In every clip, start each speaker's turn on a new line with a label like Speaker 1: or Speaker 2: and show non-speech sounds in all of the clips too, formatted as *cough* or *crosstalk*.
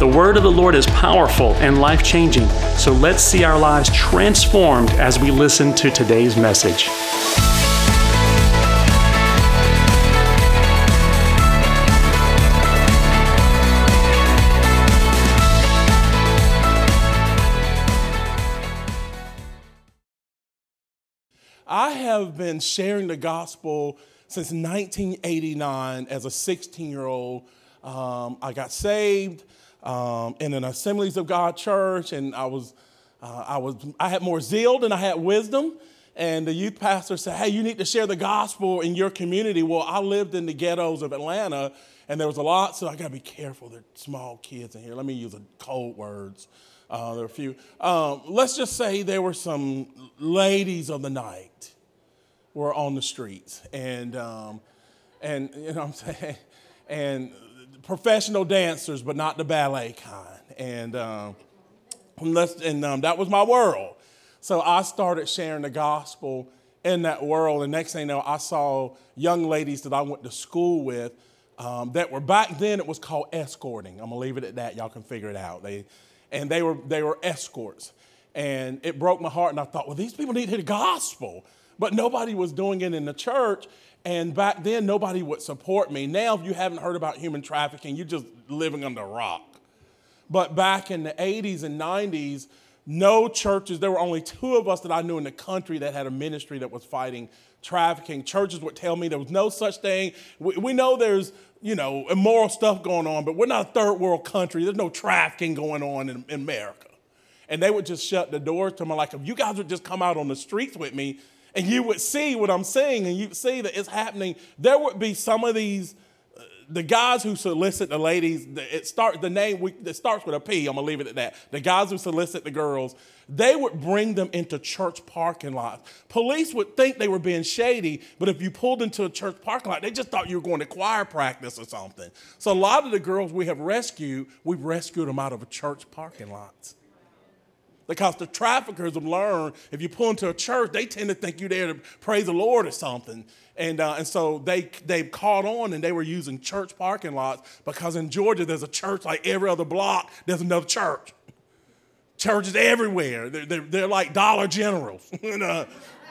Speaker 1: The word of the Lord is powerful and life changing, so let's see our lives transformed as we listen to today's message.
Speaker 2: I have been sharing the gospel since 1989 as a 16 year old. Um, I got saved um, in an Assemblies of God church, and I was, uh, I was, I had more zeal than I had wisdom. And the youth pastor said, "Hey, you need to share the gospel in your community." Well, I lived in the ghettos of Atlanta, and there was a lot, so I got to be careful. There are small kids in here. Let me use a cold words. Uh, there are a few. Um, let's just say there were some ladies of the night were on the streets, and um, and you know what I'm *laughs* saying, and professional dancers, but not the ballet kind. And, um, and um, that was my world. So I started sharing the gospel in that world. And next thing you know, I saw young ladies that I went to school with um, that were back then, it was called escorting. I'm gonna leave it at that. Y'all can figure it out. They, and they were, they were escorts. And it broke my heart. And I thought, well, these people need to hear the gospel. But nobody was doing it in the church. And back then, nobody would support me. Now, if you haven't heard about human trafficking, you're just living under a rock. But back in the 80s and 90s, no churches, there were only two of us that I knew in the country that had a ministry that was fighting trafficking. Churches would tell me there was no such thing. We, we know there's, you know, immoral stuff going on, but we're not a third world country. There's no trafficking going on in, in America. And they would just shut the doors to me like, if you guys would just come out on the streets with me, and you would see what I'm saying, and you'd see that it's happening, there would be some of these, uh, the guys who solicit the ladies, it starts the name we, it starts with a P. I'm gonna leave it at that. The guys who solicit the girls, they would bring them into church parking lots. Police would think they were being shady, but if you pulled into a church parking lot, they just thought you were going to choir practice or something. So a lot of the girls we have rescued, we've rescued them out of church parking lots because the traffickers have learned if you pull into a church, they tend to think you're there to praise the Lord or something. And, uh, and so they, they've caught on and they were using church parking lots because in Georgia, there's a church like every other block, there's another church. Churches everywhere. They're, they're, they're like Dollar Generals. *laughs* and, uh,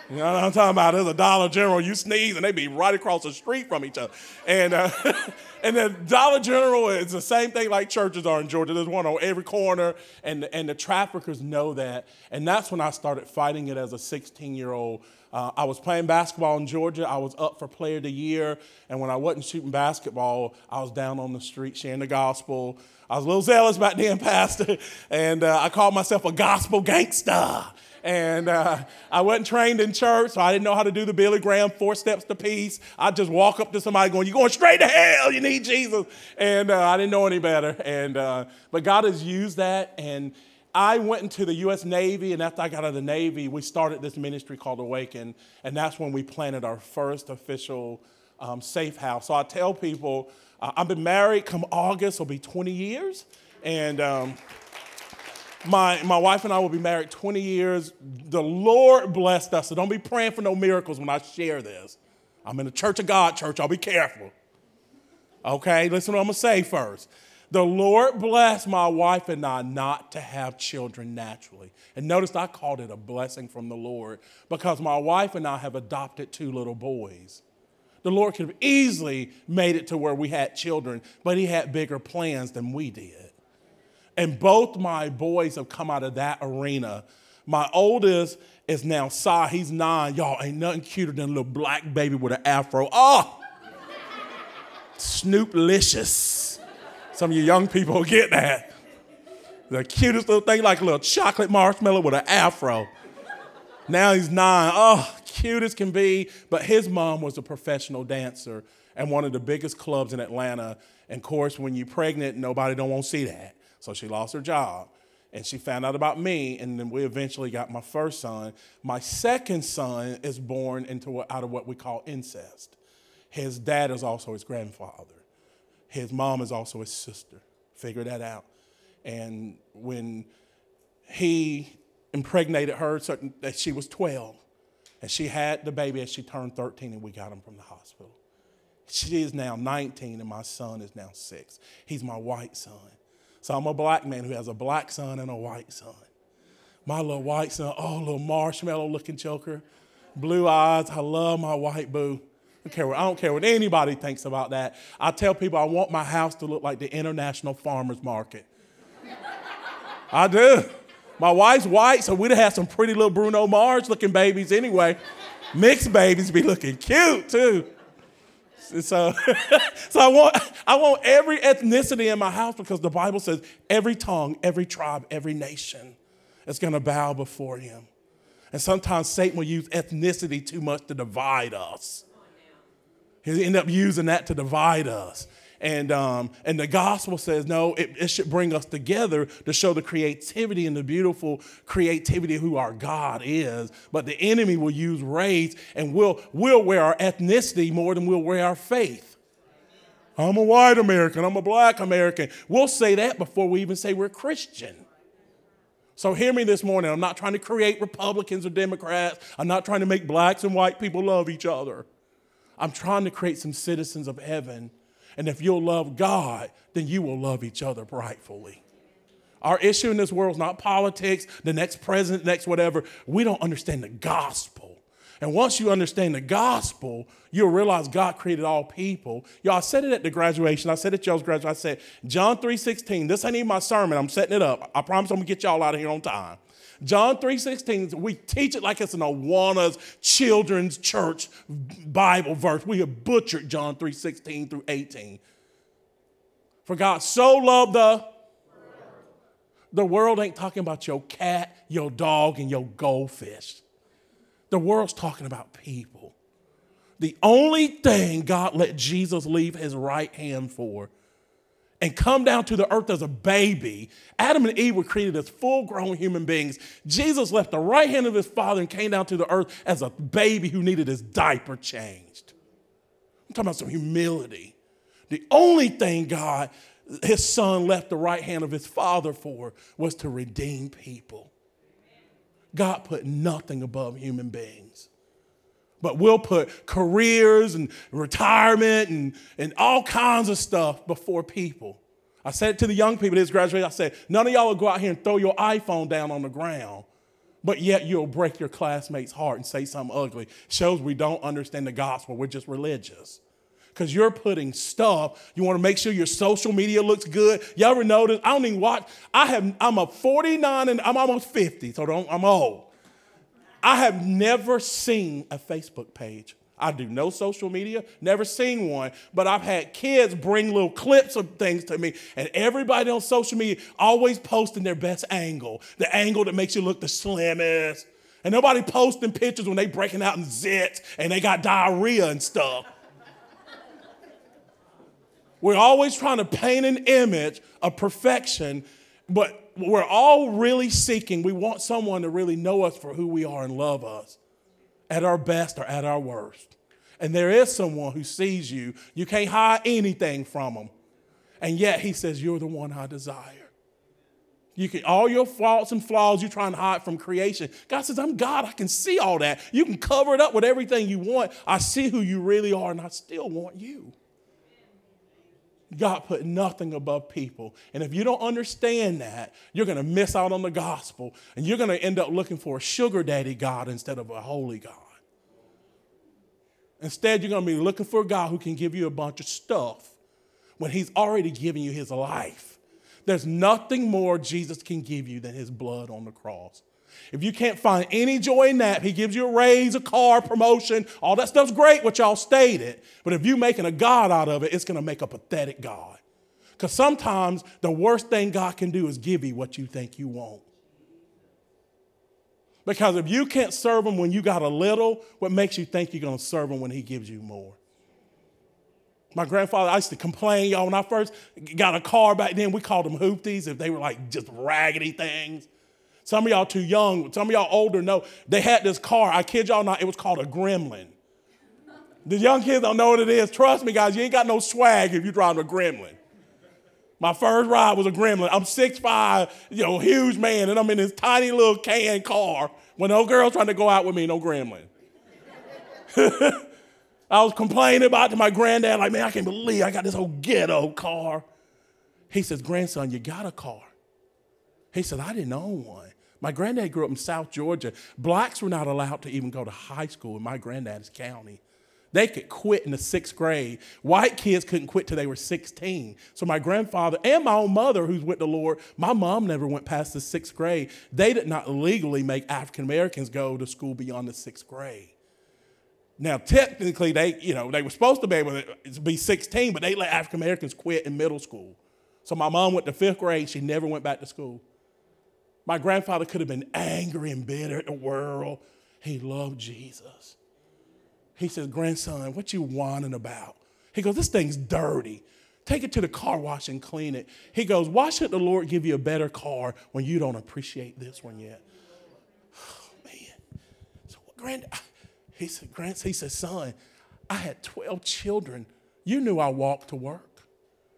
Speaker 2: you know what I'm talking about? There's a Dollar General, you sneeze, and they be right across the street from each other. And, uh, *laughs* and the Dollar General is the same thing like churches are in Georgia. There's one on every corner, and, and the traffickers know that. And that's when I started fighting it as a 16 year old. Uh, I was playing basketball in Georgia. I was up for Player of the Year. And when I wasn't shooting basketball, I was down on the street sharing the gospel. I was a little zealous back *laughs* then, Pastor, and uh, I called myself a gospel gangster. And uh, I wasn't trained in church, so I didn't know how to do the Billy Graham four steps to peace. I'd just walk up to somebody going, You're going straight to hell, you need Jesus. And uh, I didn't know any better. And, uh, but God has used that. And I went into the U.S. Navy, and after I got out of the Navy, we started this ministry called Awaken. And that's when we planted our first official um, safe house. So I tell people, uh, I've been married, come August, it'll be 20 years. And, um, my, my wife and I will be married 20 years. The Lord blessed us. So don't be praying for no miracles when I share this. I'm in the Church of God church. I'll be careful. Okay, listen what I'm going to say first. The Lord blessed my wife and I not to have children naturally. And notice I called it a blessing from the Lord because my wife and I have adopted two little boys. The Lord could have easily made it to where we had children, but He had bigger plans than we did. And both my boys have come out of that arena. My oldest is now Sai, he's nine. Y'all ain't nothing cuter than a little black baby with an afro. Oh! Snoop-licious. Some of you young people get that. The cutest little thing, like a little chocolate marshmallow with an afro. Now he's nine. Oh, cute as can be. But his mom was a professional dancer and one of the biggest clubs in Atlanta. And of course, when you're pregnant, nobody don't want to see that. So she lost her job. And she found out about me, and then we eventually got my first son. My second son is born into out of what we call incest. His dad is also his grandfather. His mom is also his sister. Figure that out. And when he impregnated her, certain, that she was 12, and she had the baby as she turned 13, and we got him from the hospital. She is now 19, and my son is now six. He's my white son. So I'm a black man who has a black son and a white son. My little white son, oh, little marshmallow looking choker, blue eyes. I love my white boo. I don't, care what, I don't care what anybody thinks about that. I tell people I want my house to look like the International Farmers Market. I do. My wife's white, so we'd have had some pretty little Bruno Mars looking babies anyway. Mixed babies be looking cute too. So, *laughs* so I want, I want every ethnicity in my house because the Bible says every tongue, every tribe, every nation is going to bow before him. And sometimes Satan will use ethnicity too much to divide us. He'll end up using that to divide us. And, um, and the gospel says, no, it, it, should bring us together to show the creativity and the beautiful creativity of who our God is. But the enemy will use race and we'll, we'll wear our ethnicity more than we'll wear our faith. I'm a white American, I'm a black American. We'll say that before we even say we're Christian. So hear me this morning. I'm not trying to create Republicans or Democrats. I'm not trying to make blacks and white people love each other. I'm trying to create some citizens of heaven and if you'll love God, then you will love each other rightfully. Our issue in this world is not politics, the next president, next whatever. We don't understand the gospel. And once you understand the gospel, you'll realize God created all people. Y'all, I said it at the graduation. I said it at y'all's graduation. I said, John 3.16, this ain't even my sermon. I'm setting it up. I promise I'm going to get y'all out of here on time. John 3.16, we teach it like it's an Awana's children's church Bible verse. We have butchered John 3.16 through 18. For God so loved the the world ain't talking about your cat, your dog, and your goldfish. The world's talking about people. The only thing God let Jesus leave his right hand for and come down to the earth as a baby. Adam and Eve were created as full grown human beings. Jesus left the right hand of his father and came down to the earth as a baby who needed his diaper changed. I'm talking about some humility. The only thing God, his son, left the right hand of his father for was to redeem people. God put nothing above human beings. But we'll put careers and retirement and, and all kinds of stuff before people. I said to the young people this graduation, I said, none of y'all will go out here and throw your iPhone down on the ground, but yet you'll break your classmate's heart and say something ugly. Shows we don't understand the gospel. We're just religious. Because you're putting stuff, you want to make sure your social media looks good. You all ever notice? I don't even watch. I have, I'm a 49 and I'm almost 50, so I'm old. I have never seen a Facebook page. I do no social media, never seen one, but I've had kids bring little clips of things to me, and everybody on social media always posting their best angle, the angle that makes you look the slimmest. And nobody posting pictures when they breaking out in zits and they got diarrhea and stuff. We're always trying to paint an image of perfection, but we're all really seeking, we want someone to really know us for who we are and love us at our best or at our worst. And there is someone who sees you. You can't hide anything from them. And yet he says, You're the one I desire. You can all your faults and flaws you're trying to hide from creation. God says, I'm God. I can see all that. You can cover it up with everything you want. I see who you really are, and I still want you. God put nothing above people. And if you don't understand that, you're going to miss out on the gospel and you're going to end up looking for a sugar daddy God instead of a holy God. Instead, you're going to be looking for a God who can give you a bunch of stuff when He's already given you His life. There's nothing more Jesus can give you than His blood on the cross. If you can't find any joy in that, he gives you a raise, a car, promotion, all that stuff's great, what y'all stated. But if you're making a God out of it, it's going to make a pathetic God. Because sometimes the worst thing God can do is give you what you think you want. Because if you can't serve him when you got a little, what makes you think you're going to serve him when he gives you more? My grandfather, I used to complain, y'all, when I first got a car back then, we called them hoopties if they were like just raggedy things. Some of y'all too young, some of y'all older know they had this car. I kid y'all not, it was called a gremlin. The young kids don't know what it is. Trust me, guys, you ain't got no swag if you drive a gremlin. My first ride was a gremlin. I'm 6'5, you know, huge man, and I'm in this tiny little can car when no girl trying to go out with me, no gremlin. *laughs* I was complaining about to my granddad, like, man, I can't believe I got this old ghetto car. He says, grandson, you got a car. He said, I didn't own one. My granddad grew up in South Georgia. Blacks were not allowed to even go to high school in my granddad's county. They could quit in the sixth grade. White kids couldn't quit till they were 16. So my grandfather and my own mother, who's with the Lord, my mom never went past the sixth grade. They did not legally make African Americans go to school beyond the sixth grade. Now, technically, they, you know, they were supposed to be able to be 16, but they let African Americans quit in middle school. So my mom went to fifth grade. She never went back to school. My grandfather could have been angry and bitter at the world. He loved Jesus. He says, Grandson, what you whining about? He goes, This thing's dirty. Take it to the car wash and clean it. He goes, Why should the Lord give you a better car when you don't appreciate this one yet? Oh, *sighs* man. So, grand, *sighs* he said, Grant, he said, Son, I had 12 children. You knew I walked to work.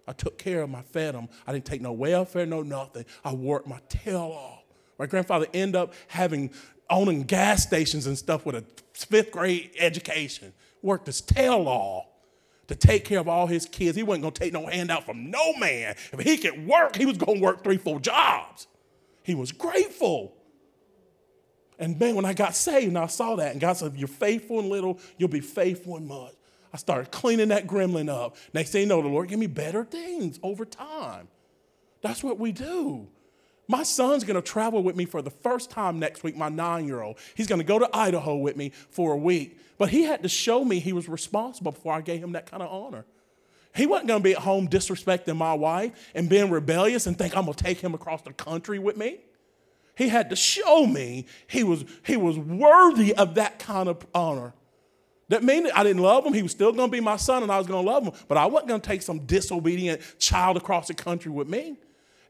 Speaker 2: I took care of. I fed them. I didn't take no welfare, no nothing. I worked my tail off. My grandfather ended up having owning gas stations and stuff with a fifth grade education, worked his tail off to take care of all his kids. He wasn't to take no handout from no man. If he could work, he was to work three, four jobs. He was grateful. And man, when I got saved and I saw that, and God said, you're faithful in little, you'll be faithful in much. I started cleaning that gremlin up. Next thing you know, the Lord gave me better things over time. That's what we do. My son's gonna travel with me for the first time next week, my nine year old. He's gonna go to Idaho with me for a week. But he had to show me he was responsible before I gave him that kind of honor. He wasn't gonna be at home disrespecting my wife and being rebellious and think I'm gonna take him across the country with me. He had to show me he was, he was worthy of that kind of honor. That meant I didn't love him. He was still going to be my son and I was going to love him. But I wasn't going to take some disobedient child across the country with me.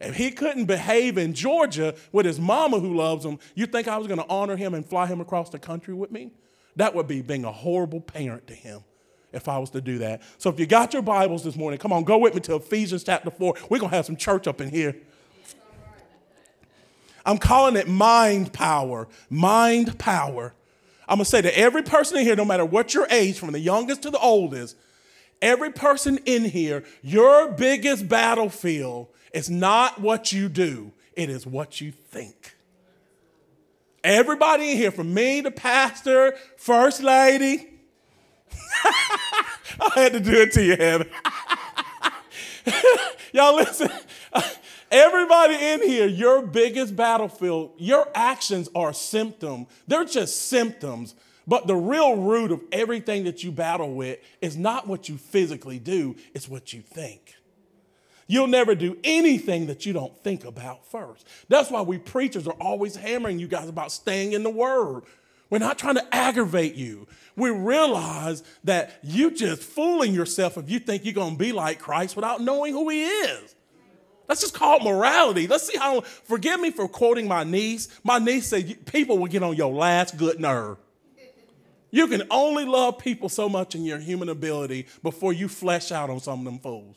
Speaker 2: If he couldn't behave in Georgia with his mama who loves him, you think I was going to honor him and fly him across the country with me? That would be being a horrible parent to him if I was to do that. So if you got your Bibles this morning, come on, go with me to Ephesians chapter 4. We're going to have some church up in here. I'm calling it mind power. Mind power. I'm going to say to every person in here, no matter what your age, from the youngest to the oldest, every person in here, your biggest battlefield is not what you do, it is what you think. Everybody in here, from me to pastor, first lady, *laughs* I had to do it to you, Heather. *laughs* Y'all listen. Everybody in here, your biggest battlefield, your actions are symptom. They're just symptoms. But the real root of everything that you battle with is not what you physically do, it's what you think. You'll never do anything that you don't think about first. That's why we preachers are always hammering you guys about staying in the Word. We're not trying to aggravate you. We realize that you're just fooling yourself if you think you're going to be like Christ without knowing who He is. Let's just call it morality. Let's see how, forgive me for quoting my niece. My niece said, people will get on your last good nerve. You can only love people so much in your human ability before you flesh out on some of them fools.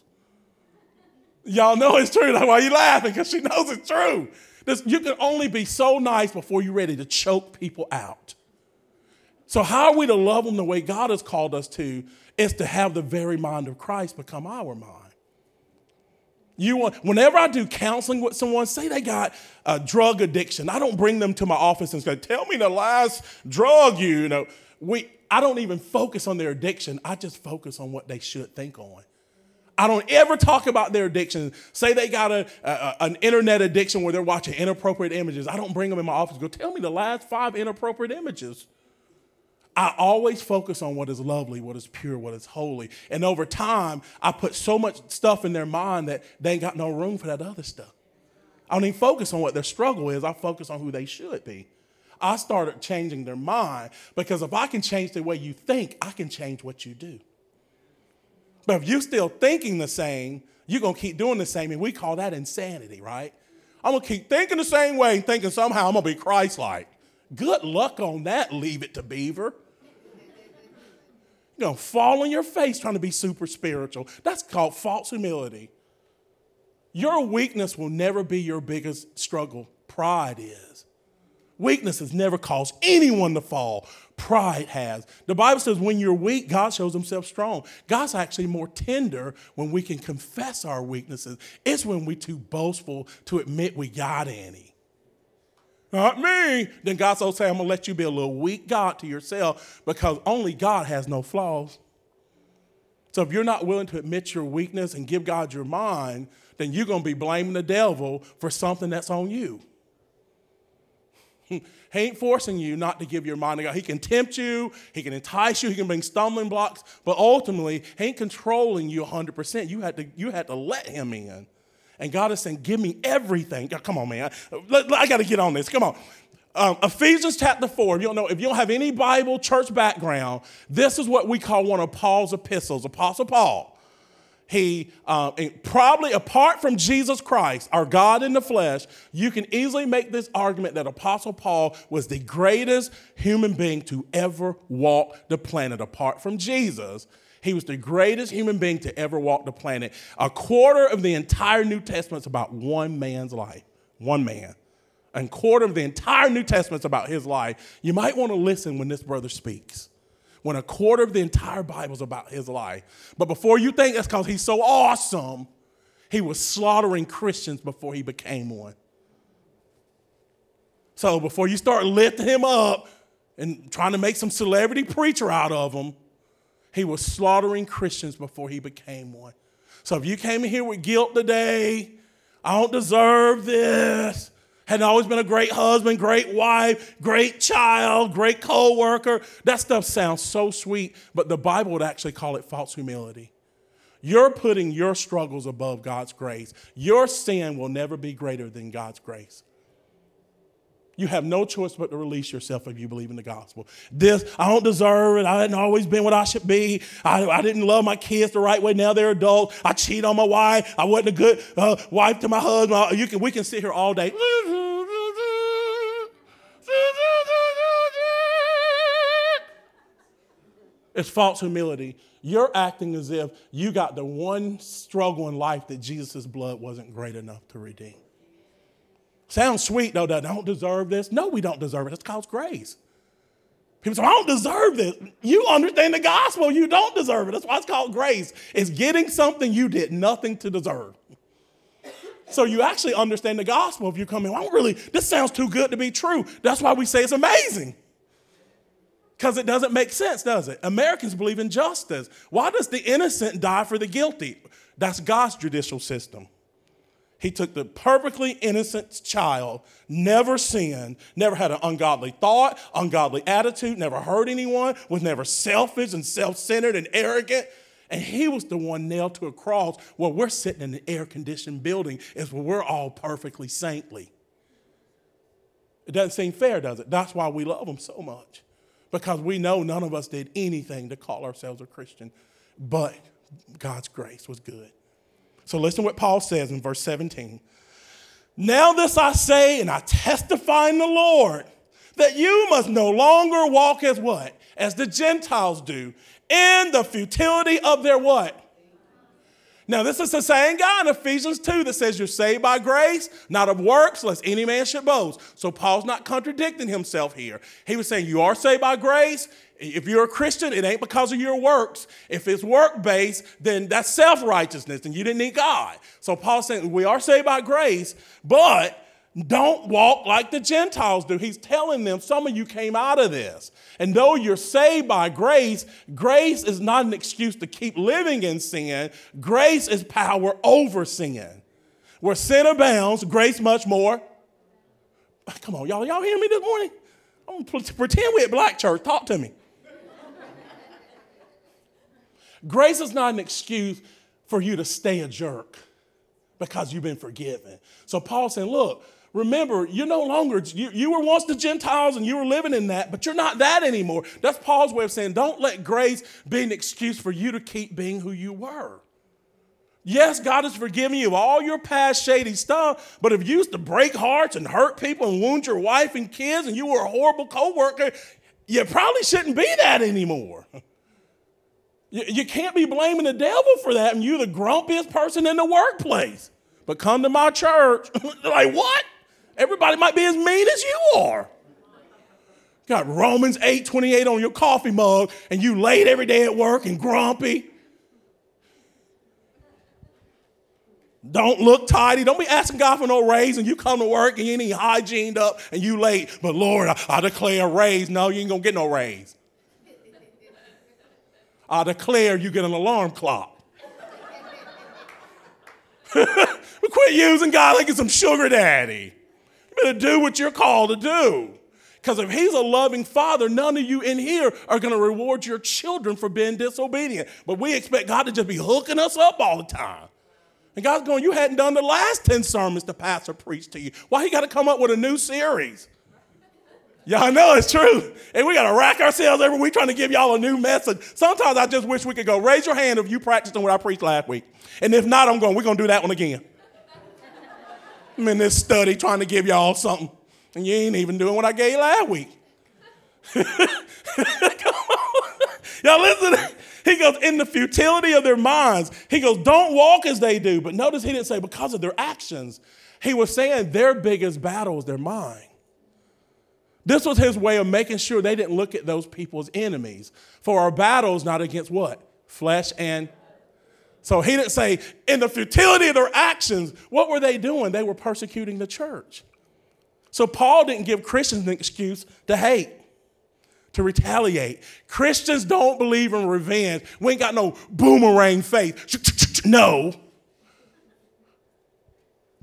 Speaker 2: Y'all know it's true. That's why you laughing, because she knows it's true. This, you can only be so nice before you're ready to choke people out. So, how are we to love them the way God has called us to? Is to have the very mind of Christ become our mind. You want, whenever I do counseling with someone, say they got a drug addiction, I don't bring them to my office and say, "Tell me the last drug you." You know, we. I don't even focus on their addiction. I just focus on what they should think on. I don't ever talk about their addiction. Say they got a, a, an internet addiction where they're watching inappropriate images. I don't bring them in my office. Go tell me the last five inappropriate images. I always focus on what is lovely, what is pure, what is holy. And over time, I put so much stuff in their mind that they ain't got no room for that other stuff. I don't even focus on what their struggle is, I focus on who they should be. I started changing their mind because if I can change the way you think, I can change what you do. But if you're still thinking the same, you're going to keep doing the same. And we call that insanity, right? I'm going to keep thinking the same way and thinking somehow I'm going to be Christ like. Good luck on that, leave it to Beaver. You're going to fall on your face trying to be super spiritual. That's called false humility. Your weakness will never be your biggest struggle, pride is. Weakness has never caused anyone to fall. Pride has. The Bible says when you're weak, God shows himself strong. God's actually more tender when we can confess our weaknesses. It's when we're too boastful to admit we got any. Not me. Then God's will say, I'm going to let you be a little weak God to yourself because only God has no flaws. So if you're not willing to admit your weakness and give God your mind, then you're going to be blaming the devil for something that's on you. He ain't forcing you not to give your mind to God. He can tempt you, he can entice you, he can bring stumbling blocks, but ultimately, he ain't controlling you 100%. You had to, you had to let him in. And God is saying, Give me everything. Come on, man. I got to get on this. Come on. Um, Ephesians chapter 4, if you don't know, if you don't have any Bible church background, this is what we call one of Paul's epistles, Apostle Paul he uh, probably apart from jesus christ our god in the flesh you can easily make this argument that apostle paul was the greatest human being to ever walk the planet. Apart from jesus he was the greatest human being to ever walk the planet. A quarter of the entire new testament is about one man's life. One man. A quarter of the entire new testament is about his life. You might want to listen when this brother speaks when a quarter of the entire Bible is about his life. But before you think that's because he's so awesome, he was slaughtering Christians before he became one. So before you start lifting him up and trying to make some celebrity preacher out of him, he was slaughtering Christians before he became one. So if you came in here with guilt today, I don't deserve this had always been a great husband, great wife, great child, great co-worker. That stuff sounds so sweet, but the Bible would actually call it false humility. You're putting your struggles above God's grace. Your sin will never be greater than God's grace. You have no choice but to release yourself if you believe in the gospel. This, I don't deserve it. I hadn't always been what I should be. I, I didn't love my kids the right way. Now they're adults. I cheat on my wife. I wasn't a good uh, wife to my husband. You can, we can sit here all day. It's false humility. You're acting as if you got the one struggle in life that Jesus' blood wasn't great enough to redeem. Sounds sweet, though, that I don't deserve this. No, we don't deserve it. It's called grace. People say, I don't deserve this. You understand the gospel, you don't deserve it. That's why it's called grace. It's getting something you did nothing to deserve. So you actually understand the gospel if you come in, Well, I don't really, this sounds too good to be true. That's why we say it's amazing. Because it doesn't make sense, does it? Americans believe in justice. Why does the innocent die for the guilty? That's God's judicial system. He took the perfectly innocent child, never sinned, never had an ungodly thought, ungodly attitude, never hurt anyone, was never selfish and self centered and arrogant. And he was the one nailed to a cross where we're sitting in an air conditioned building, is where we're all perfectly saintly. It doesn't seem fair, does it? That's why we love him so much. Because we know none of us did anything to call ourselves a Christian, but God's grace was good. So listen to what Paul says in verse 17. Now this I say, and I testify in the Lord, that you must no longer walk as what? As the Gentiles do, in the futility of their what? Now, this is the same guy in Ephesians 2 that says you're saved by grace, not of works, lest any man should boast. So Paul's not contradicting himself here. He was saying you are saved by grace. If you're a Christian, it ain't because of your works. If it's work based, then that's self righteousness and you didn't need God. So Paul's saying we are saved by grace, but don't walk like the Gentiles do. He's telling them, some of you came out of this. And though you're saved by grace, grace is not an excuse to keep living in sin. Grace is power over sin. Where sin abounds, grace much more. Come on, y'all. Y'all hear me this morning? I'm going to pretend we're at Black Church. Talk to me. grace is not an excuse for you to stay a jerk because you've been forgiven. So Paul saying, look, Remember, you're no longer, you, you were once the Gentiles and you were living in that, but you're not that anymore. That's Paul's way of saying, don't let grace be an excuse for you to keep being who you were. Yes, God has forgiven you all your past shady stuff, but if you used to break hearts and hurt people and wound your wife and kids and you were a horrible coworker, you probably shouldn't be that anymore. You, you can't be blaming the devil for that and you're the grumpiest person in the workplace. But come to my church, *laughs* like what? Everybody might be as mean as you are. Got Romans 8 28 on your coffee mug, and you late every day at work and grumpy. Don't look tidy. Don't be asking God for no raise and you come to work and you ain't hygiened up and you late. But Lord, I, I declare a raise. No, you ain't gonna get no raise. I declare you get an alarm clock. *laughs* quit using God like he's some sugar daddy. You better do what you're called to do. Because if he's a loving father, none of you in here are going to reward your children for being disobedient. But we expect God to just be hooking us up all the time. And God's going, You hadn't done the last 10 sermons the pastor preached to you. Why he got to come up with a new series? Y'all know it's true. And we got to rack ourselves every week trying to give y'all a new message. Sometimes I just wish we could go, raise your hand if you practiced on what I preached last week. And if not, I'm going, we're going to do that one again. I'm in this study trying to give y'all something, and you ain't even doing what I gave you last week. *laughs* y'all listen. He goes, in the futility of their minds, he goes, don't walk as they do. But notice he didn't say because of their actions. He was saying their biggest battle is their mind. This was his way of making sure they didn't look at those people as enemies. For our battle is not against what? Flesh and so he didn't say, in the futility of their actions, what were they doing? They were persecuting the church. So Paul didn't give Christians an excuse to hate, to retaliate. Christians don't believe in revenge. We ain't got no boomerang faith. *laughs* No.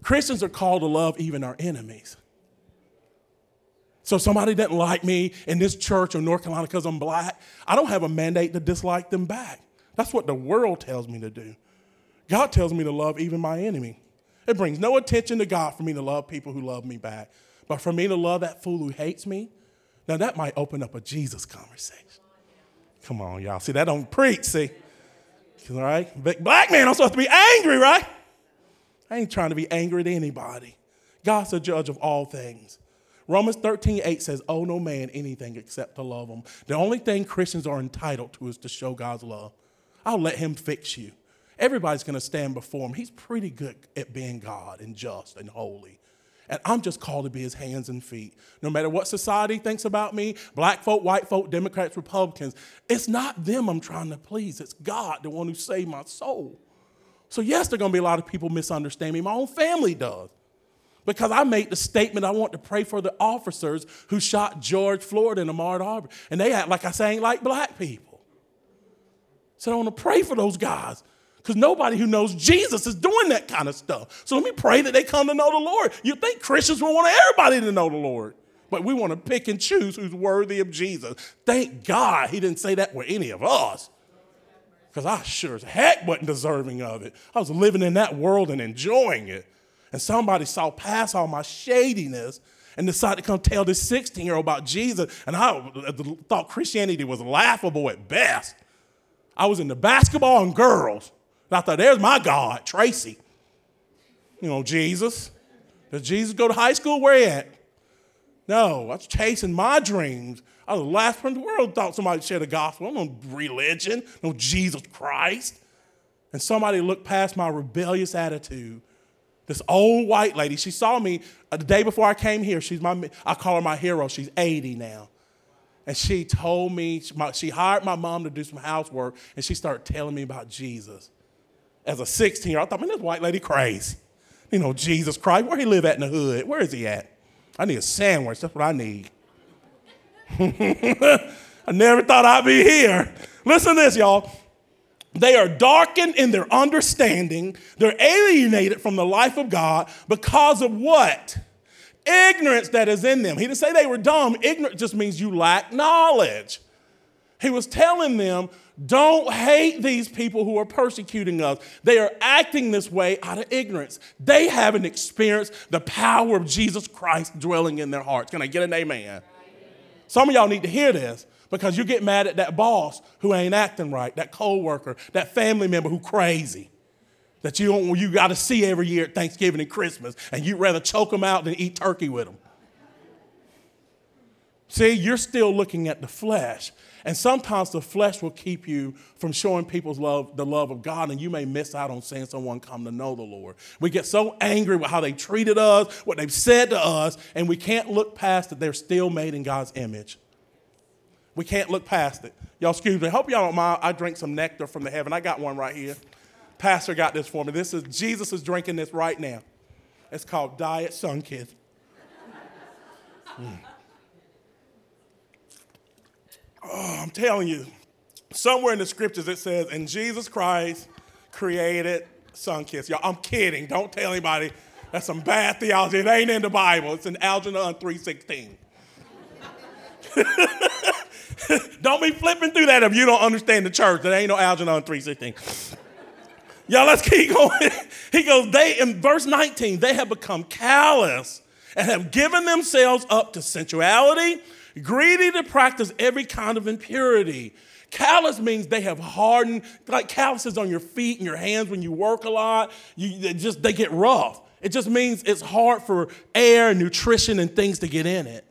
Speaker 2: Christians are called to love even our enemies. So somebody didn't like me in this church or North Carolina because I'm black, I don't have a mandate to dislike them back. That's what the world tells me to do. God tells me to love even my enemy. It brings no attention to God for me to love people who love me back. But for me to love that fool who hates me, now that might open up a Jesus conversation. Come on, y'all. See, that don't preach, see? All right? Black man, I'm supposed to be angry, right? I ain't trying to be angry at anybody. God's the judge of all things. Romans 13, 8 says, Owe no man anything except to love him. The only thing Christians are entitled to is to show God's love. I'll let him fix you. Everybody's going to stand before him. He's pretty good at being God and just and holy. And I'm just called to be his hands and feet. No matter what society thinks about me, black folk, white folk, Democrats, Republicans, it's not them I'm trying to please. It's God, the one who saved my soul. So, yes, there are going to be a lot of people misunderstand me. My own family does. Because I made the statement I want to pray for the officers who shot George Floyd and Ahmaud Arbery. And they act like I sang like black people. Said, I want to pray for those guys because nobody who knows Jesus is doing that kind of stuff. So let me pray that they come to know the Lord. You think Christians will want everybody to know the Lord, but we want to pick and choose who's worthy of Jesus. Thank God he didn't say that with any of us because I sure as heck wasn't deserving of it. I was living in that world and enjoying it. And somebody saw past all my shadiness and decided to come tell this 16 year old about Jesus. And I thought Christianity was laughable at best. I was into basketball and girls. And I thought, there's my God, Tracy. You know, Jesus. Does Jesus go to high school? Where he at? No, I was chasing my dreams. I was the last person in the world thought somebody shared the gospel. I'm no religion, no Jesus Christ. And somebody looked past my rebellious attitude. This old white lady, she saw me uh, the day before I came here. She's my, I call her my hero. She's 80 now. And she told me, she hired my mom to do some housework, and she started telling me about Jesus. As a 16 year old, I thought, man, this white lady crazy. You know, Jesus Christ, where he live at in the hood? Where is he at? I need a sandwich. That's what I need. *laughs* I never thought I'd be here. Listen to this, y'all. They are darkened in their understanding. They're alienated from the life of God because of what? Ignorance that is in them. He didn't say they were dumb. Ignorant just means you lack knowledge. He was telling them, Don't hate these people who are persecuting us. They are acting this way out of ignorance. They haven't experienced the power of Jesus Christ dwelling in their hearts. Can I get an amen? amen? Some of y'all need to hear this because you get mad at that boss who ain't acting right, that co-worker, that family member who crazy that you don't you got to see every year at Thanksgiving and Christmas, and you'd rather choke them out than eat turkey with them. See, you're still looking at the flesh. And sometimes the flesh will keep you from showing people's love, the love of God, and you may miss out on seeing someone come to know the Lord. We get so angry with how they treated us, what they've said to us, and we can't look past that they're still made in God's image. We can't look past it. Y'all, excuse me. I hope y'all don't mind. I drink some nectar from the heaven. I got one right here. Pastor got this for me. This is Jesus is drinking this right now. It's called Diet Sunkist. Mm. Oh, I'm telling you, somewhere in the scriptures it says, and Jesus Christ created Sunkist. Y'all, I'm kidding. Don't tell anybody. That's some bad theology. It ain't in the Bible. It's in Algernon 316. *laughs* don't be flipping through that if you don't understand the church. There ain't no Algernon 316. Y'all, let's keep going. *laughs* he goes, they, in verse 19, they have become callous and have given themselves up to sensuality, greedy to practice every kind of impurity. Callous means they have hardened, like calluses on your feet and your hands when you work a lot. You they just they get rough. It just means it's hard for air nutrition and things to get in it.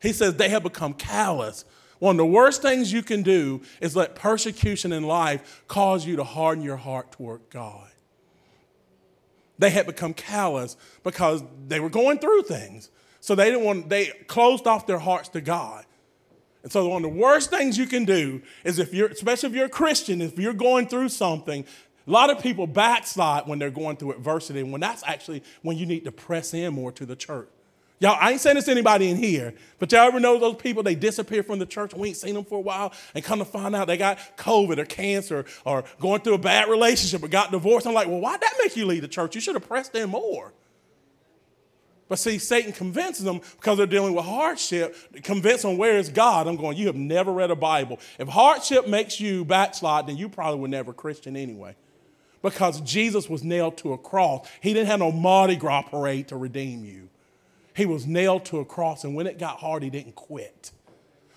Speaker 2: He says they have become callous. One of the worst things you can do is let persecution in life cause you to harden your heart toward God. They had become callous because they were going through things. So they didn't want, they closed off their hearts to God. And so one of the worst things you can do is if you're, especially if you're a Christian, if you're going through something, a lot of people backslide when they're going through adversity, and when that's actually when you need to press in more to the church. Y'all, I ain't saying this to anybody in here, but y'all ever know those people, they disappear from the church we ain't seen them for a while and come to find out they got COVID or cancer or going through a bad relationship or got divorced. I'm like, well, why'd that make you leave the church? You should have pressed them more. But see, Satan convinces them because they're dealing with hardship, convince them where is God. I'm going, you have never read a Bible. If hardship makes you backslide, then you probably were never Christian anyway. Because Jesus was nailed to a cross. He didn't have no Mardi Gras parade to redeem you. He was nailed to a cross, and when it got hard, he didn't quit.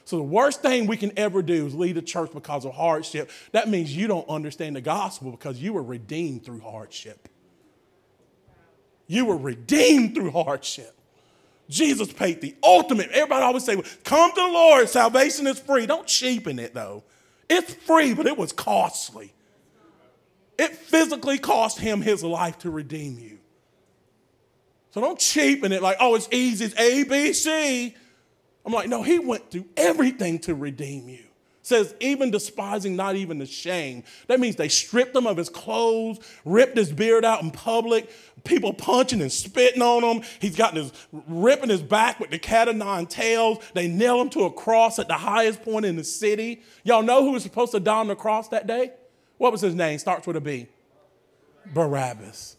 Speaker 2: So, the worst thing we can ever do is lead a church because of hardship. That means you don't understand the gospel because you were redeemed through hardship. You were redeemed through hardship. Jesus paid the ultimate. Everybody always say, Come to the Lord, salvation is free. Don't cheapen it though. It's free, but it was costly. It physically cost him his life to redeem you. So don't cheapen it like, oh, it's easy, it's A, B, C. I'm like, no, he went through everything to redeem you. says, even despising not even the shame. That means they stripped him of his clothes, ripped his beard out in public, people punching and spitting on him. He's got his ripping his back with the cat of nine tails. They nail him to a cross at the highest point in the city. Y'all know who was supposed to die on the cross that day? What was his name? Starts with a B. Barabbas.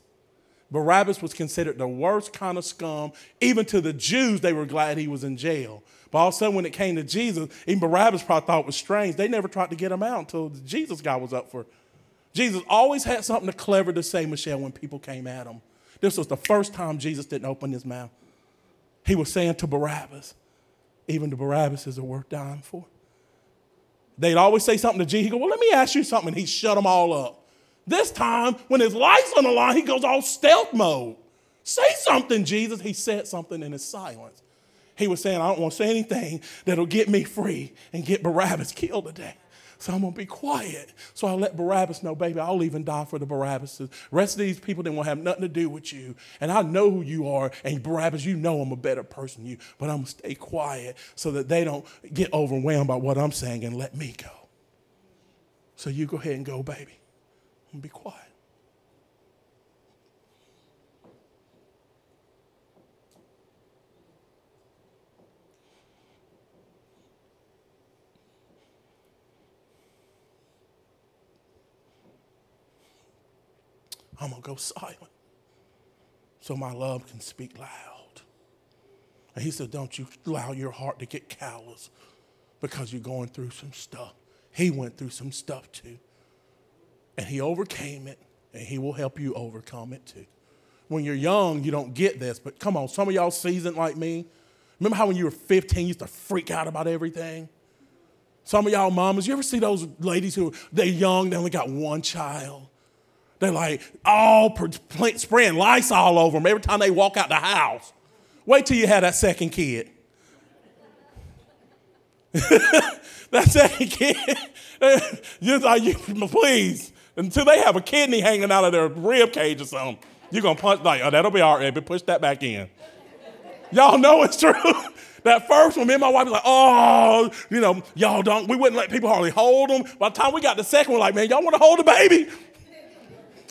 Speaker 2: Barabbas was considered the worst kind of scum. Even to the Jews, they were glad he was in jail. But all of a sudden, when it came to Jesus, even Barabbas probably thought it was strange. They never tried to get him out until the Jesus guy was up for. Jesus always had something clever to say, Michelle, when people came at him. This was the first time Jesus didn't open his mouth. He was saying to Barabbas, even to Barabbas is worth dying for. They'd always say something to Jesus. He go, well, let me ask you something. He shut them all up. This time, when his life's on the line, he goes all stealth mode. Say something, Jesus. He said something in his silence. He was saying, I don't want to say anything that'll get me free and get Barabbas killed today. So I'm going to be quiet. So I let Barabbas know, baby, I'll even die for the Barabbas. Rest of these people didn't want to have nothing to do with you. And I know who you are. And Barabbas, you know I'm a better person than you. But I'm going to stay quiet so that they don't get overwhelmed by what I'm saying and let me go. So you go ahead and go, baby and be quiet. I'm going to go silent so my love can speak loud. And he said, Don't you allow your heart to get callous because you're going through some stuff. he went through some stuff too. And he overcame it, and he will help you overcome it too. When you're young, you don't get this, but come on, some of y'all seasoned like me. Remember how when you were 15, you used to freak out about everything? Some of y'all mamas, you ever see those ladies who they're young, they only got one child? They're like all spraying lice all over them every time they walk out the house. Wait till you have that second kid. *laughs* that second kid, *laughs* you're like, you, please, until they have a kidney hanging out of their rib cage or something, you're gonna punch like, oh, that'll be all right, but push that back in. Y'all know it's true. *laughs* that first one, me and my wife was like, oh, you know, y'all don't, we wouldn't let people hardly hold them. By the time we got the second one, like, man, y'all want to hold the baby?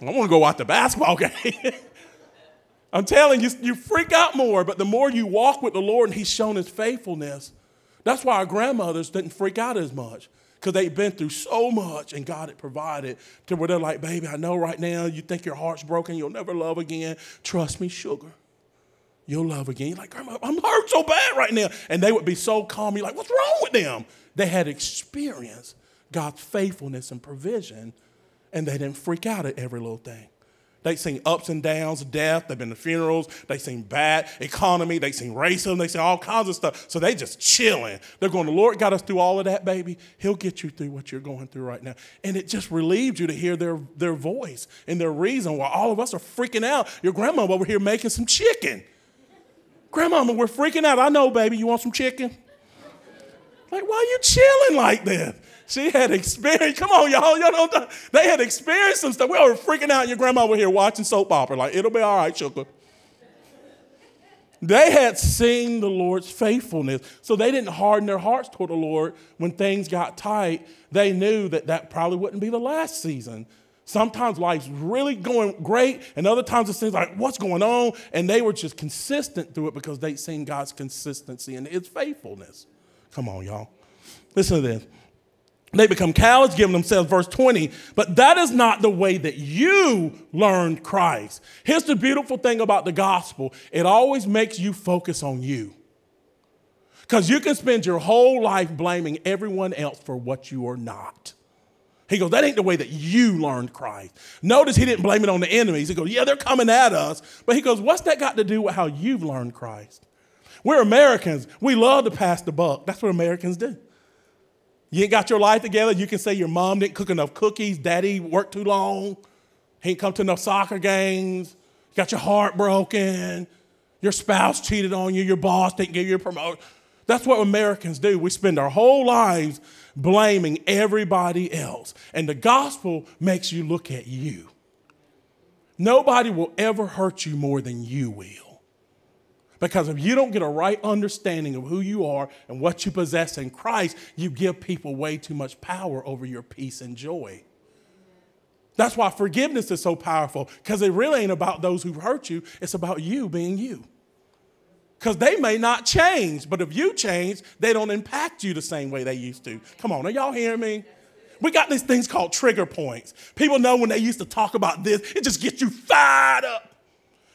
Speaker 2: I want to go watch the basketball *laughs* game. I'm telling you, you freak out more, but the more you walk with the Lord and He's shown His faithfulness, that's why our grandmothers didn't freak out as much because they've been through so much and God had provided to where they're like, baby, I know right now you think your heart's broken, you'll never love again. Trust me, sugar. You'll love again. You're like, Grandma, I'm hurt so bad right now. And they would be so calm. You're like, what's wrong with them? They had experienced God's faithfulness and provision, and they didn't freak out at every little thing. They seen ups and downs, death. They've been to funerals. They seen bad economy. They seen racism. They seen all kinds of stuff. So they just chilling. They're going, the Lord got us through all of that, baby. He'll get you through what you're going through right now. And it just relieved you to hear their, their voice and their reason while all of us are freaking out. Your grandma over here making some chicken. Grandmama, we're freaking out. I know, baby. You want some chicken? Like, why are you chilling like this? She had experience. Come on, y'all. Y'all know they had experienced some stuff. We were freaking out. Your grandma was here watching soap opera. Like, it'll be all right, sugar. They had seen the Lord's faithfulness. So they didn't harden their hearts toward the Lord when things got tight. They knew that that probably wouldn't be the last season. Sometimes life's really going great, and other times it seems like, what's going on? And they were just consistent through it because they'd seen God's consistency and his faithfulness. Come on, y'all. Listen to this. They become cowards, giving themselves, verse 20. But that is not the way that you learned Christ. Here's the beautiful thing about the gospel it always makes you focus on you. Because you can spend your whole life blaming everyone else for what you are not. He goes, That ain't the way that you learned Christ. Notice he didn't blame it on the enemies. He goes, Yeah, they're coming at us. But he goes, What's that got to do with how you've learned Christ? We're Americans. We love to pass the buck. That's what Americans do. You ain't got your life together. You can say your mom didn't cook enough cookies, daddy worked too long, he ain't come to enough soccer games, you got your heart broken, your spouse cheated on you, your boss didn't give you a promotion. That's what Americans do. We spend our whole lives blaming everybody else. And the gospel makes you look at you. Nobody will ever hurt you more than you will. Because if you don't get a right understanding of who you are and what you possess in Christ, you give people way too much power over your peace and joy. That's why forgiveness is so powerful, because it really ain't about those who hurt you, it's about you being you. Because they may not change, but if you change, they don't impact you the same way they used to. Come on, are y'all hearing me? We got these things called trigger points. People know when they used to talk about this, it just gets you fired up.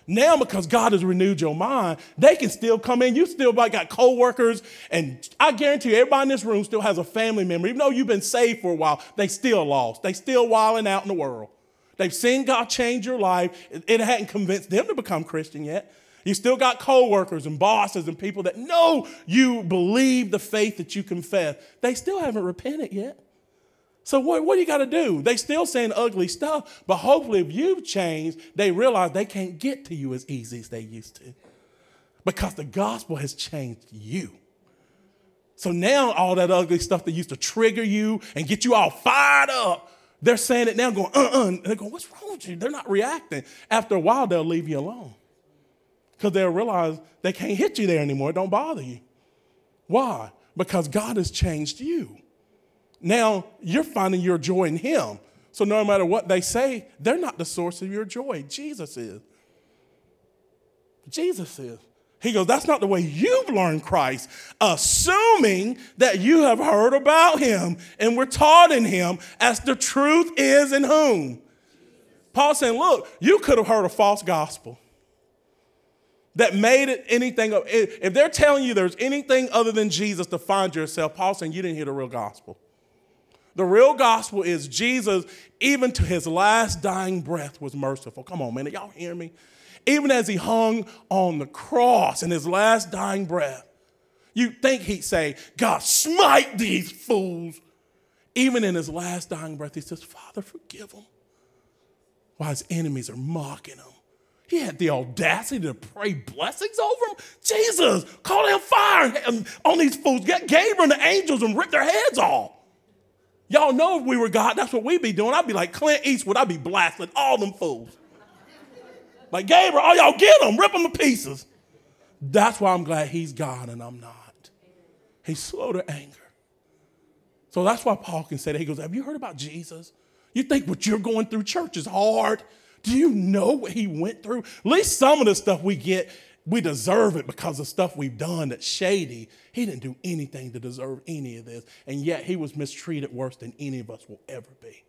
Speaker 2: Now, because God has renewed your mind, they can still come in. You still got co-workers, and I guarantee you, everybody in this room still has a family member. Even though you've been saved for a while, they still lost. They still wilding out in the world. They've seen God change your life. It hadn't convinced them to become Christian yet. You still got co-workers and bosses and people that know you believe the faith that you confess. They still haven't repented yet. So what, what do you got to do? They still saying ugly stuff, but hopefully if you've changed, they realize they can't get to you as easy as they used to. Because the gospel has changed you. So now all that ugly stuff that used to trigger you and get you all fired up, they're saying it now going, uh-uh. And they're going, what's wrong with you? They're not reacting. After a while, they'll leave you alone. Because they'll realize they can't hit you there anymore. It don't bother you. Why? Because God has changed you. Now you're finding your joy in Him. So no matter what they say, they're not the source of your joy. Jesus is. Jesus is. He goes, That's not the way you've learned Christ, assuming that you have heard about him and were taught in him as the truth is in whom. Paul saying, Look, you could have heard a false gospel that made it anything. If they're telling you there's anything other than Jesus to find yourself, Paul saying you didn't hear the real gospel. The real gospel is Jesus, even to his last dying breath, was merciful. Come on, man. Y'all hear me? Even as he hung on the cross in his last dying breath, you think he'd say, God, smite these fools. Even in his last dying breath, he says, Father, forgive them. While his enemies are mocking him. He had the audacity to pray blessings over them. Jesus, call down fire on these fools. Get Gabriel and the angels and rip their heads off. Y'all know if we were God, that's what we'd be doing. I'd be like Clint Eastwood, I'd be blasting all them fools. Like Gabriel, all y'all get them, rip them to pieces. That's why I'm glad he's God and I'm not. He's slow to anger. So that's why Paul can say that. He goes, Have you heard about Jesus? You think what you're going through church is hard? Do you know what he went through? At least some of the stuff we get, we deserve it because of stuff we've done that's shady. He didn't do anything to deserve any of this. And yet he was mistreated worse than any of us will ever be.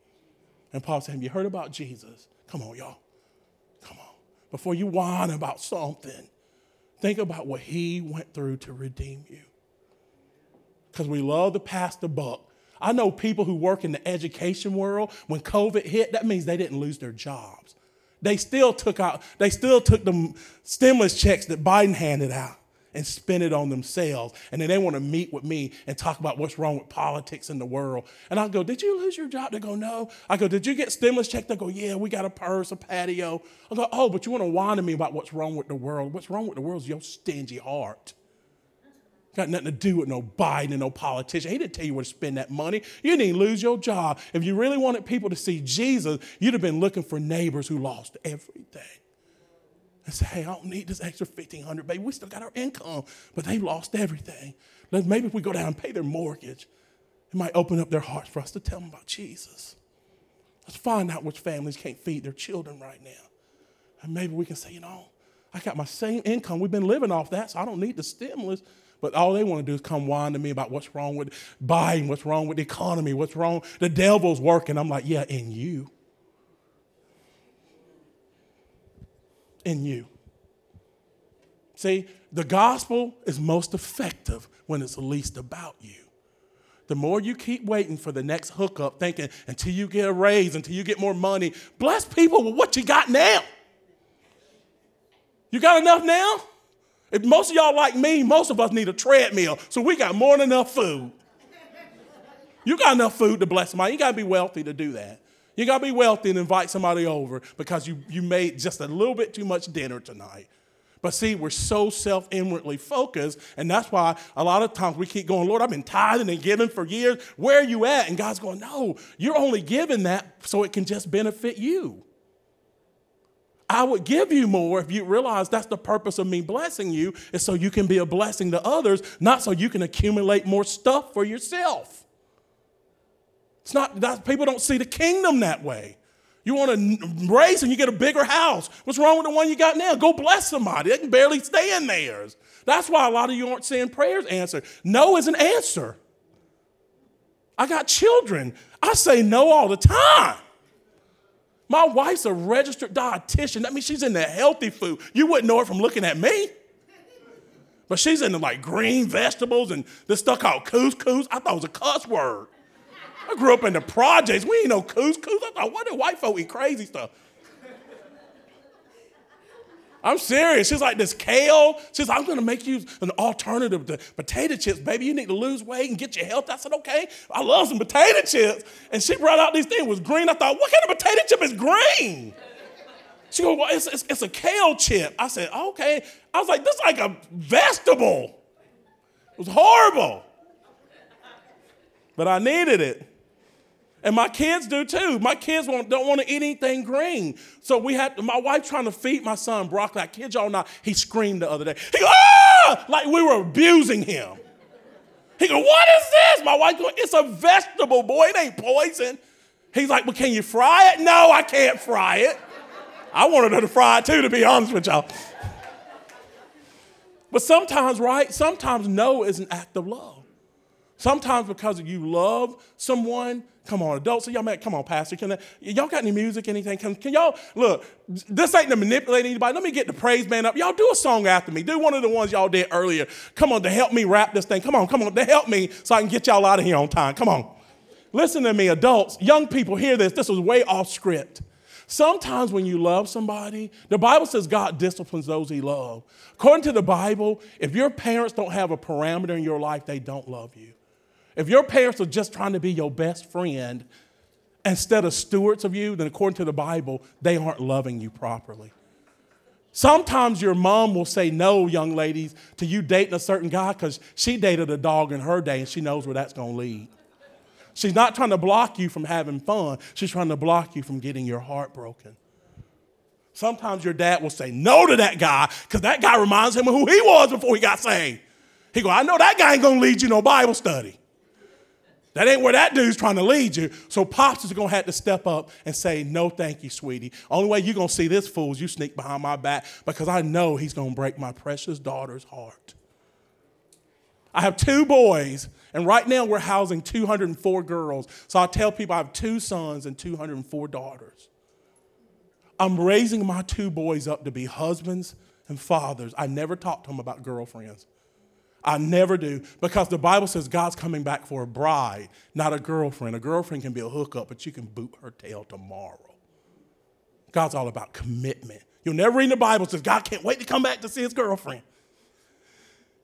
Speaker 2: And Paul said, Have you heard about Jesus? Come on, y'all. Come on. Before you whine about something, think about what he went through to redeem you. Because we love to pass the buck. I know people who work in the education world, when COVID hit, that means they didn't lose their jobs. They still took out, they still took the stimulus checks that Biden handed out and spent it on themselves. And then they want to meet with me and talk about what's wrong with politics in the world. And I go, Did you lose your job? They go, No. I go, Did you get stimulus check? They go, Yeah, we got a purse, a patio. I go, Oh, but you want to whine to me about what's wrong with the world. What's wrong with the world is your stingy heart. Got nothing to do with no Biden and no politician. He didn't tell you where to spend that money. You didn't lose your job. If you really wanted people to see Jesus, you'd have been looking for neighbors who lost everything. And say, hey, I don't need this extra 1500 baby. We still got our income, but they lost everything. Maybe if we go down and pay their mortgage, it might open up their hearts for us to tell them about Jesus. Let's find out which families can't feed their children right now. And maybe we can say, you know, I got my same income. We've been living off that, so I don't need the stimulus. But all they want to do is come whine to me about what's wrong with Biden, what's wrong with the economy, what's wrong. The devil's working. I'm like, yeah, in you. In you. See, the gospel is most effective when it's least about you. The more you keep waiting for the next hookup, thinking until you get a raise, until you get more money, bless people with what you got now. You got enough now? If most of y'all like me, most of us need a treadmill, so we got more than enough food. You got enough food to bless somebody. You got to be wealthy to do that. You got to be wealthy and invite somebody over because you, you made just a little bit too much dinner tonight. But see, we're so self inwardly focused, and that's why a lot of times we keep going, Lord, I've been tithing and giving for years. Where are you at? And God's going, No, you're only giving that so it can just benefit you. I would give you more if you realize that's the purpose of me blessing you, is so you can be a blessing to others, not so you can accumulate more stuff for yourself. It's not that people don't see the kingdom that way. You want to raise and you get a bigger house. What's wrong with the one you got now? Go bless somebody. They can barely stay in theirs. That's why a lot of you aren't seeing prayers answered. No is an answer. I got children. I say no all the time. My wife's a registered dietitian. That means she's into healthy food. You wouldn't know it from looking at me. But she's into like green vegetables and this stuff called couscous. I thought it was a cuss word. I grew up in the projects. We ain't no couscous. I thought, what do white folk eat crazy stuff? I'm serious. She's like, this kale. She's like, I'm going to make you an alternative to potato chips. Baby, you need to lose weight and get your health. I said, okay. I love some potato chips. And she brought out these things. It was green. I thought, what kind of potato chip is green? She goes, well, it's, it's, it's a kale chip. I said, okay. I was like, this is like a vegetable. It was horrible. But I needed it. And my kids do too. My kids don't want to eat anything green. So we had my wife trying to feed my son broccoli. I kid y'all not, he screamed the other day. He ah! Like we were abusing him. He go, what is this? My wife go, it's a vegetable, boy. It ain't poison. He's like, well, can you fry it? No, I can't fry it. I wanted her to fry it too, to be honest with y'all. But sometimes, right? Sometimes no is an act of love. Sometimes because you love someone, Come on, adults, so y'all man, come on, Pastor. Can I, y'all got any music, anything? Can, can y'all look? This ain't to manipulate anybody. Let me get the praise band up. Y'all do a song after me. Do one of the ones y'all did earlier. Come on, to help me wrap this thing. Come on, come on, to help me so I can get y'all out of here on time. Come on. Listen to me, adults, young people, hear this. This was way off script. Sometimes when you love somebody, the Bible says God disciplines those he loves. According to the Bible, if your parents don't have a parameter in your life, they don't love you. If your parents are just trying to be your best friend instead of stewards of you, then according to the Bible, they aren't loving you properly. Sometimes your mom will say no, young ladies, to you dating a certain guy because she dated a dog in her day and she knows where that's going to lead. She's not trying to block you from having fun, she's trying to block you from getting your heart broken. Sometimes your dad will say no to that guy because that guy reminds him of who he was before he got saved. He go, I know that guy ain't gonna lead you no Bible study. That ain't where that dude's trying to lead you. So pops is gonna have to step up and say, No, thank you, sweetie. Only way you're gonna see this fool is you sneak behind my back because I know he's gonna break my precious daughter's heart. I have two boys, and right now we're housing 204 girls. So I tell people I have two sons and 204 daughters. I'm raising my two boys up to be husbands and fathers. I never talk to them about girlfriends. I never do because the Bible says God's coming back for a bride, not a girlfriend. A girlfriend can be a hookup, but you can boot her tail tomorrow. God's all about commitment. You'll never read the Bible says God can't wait to come back to see his girlfriend.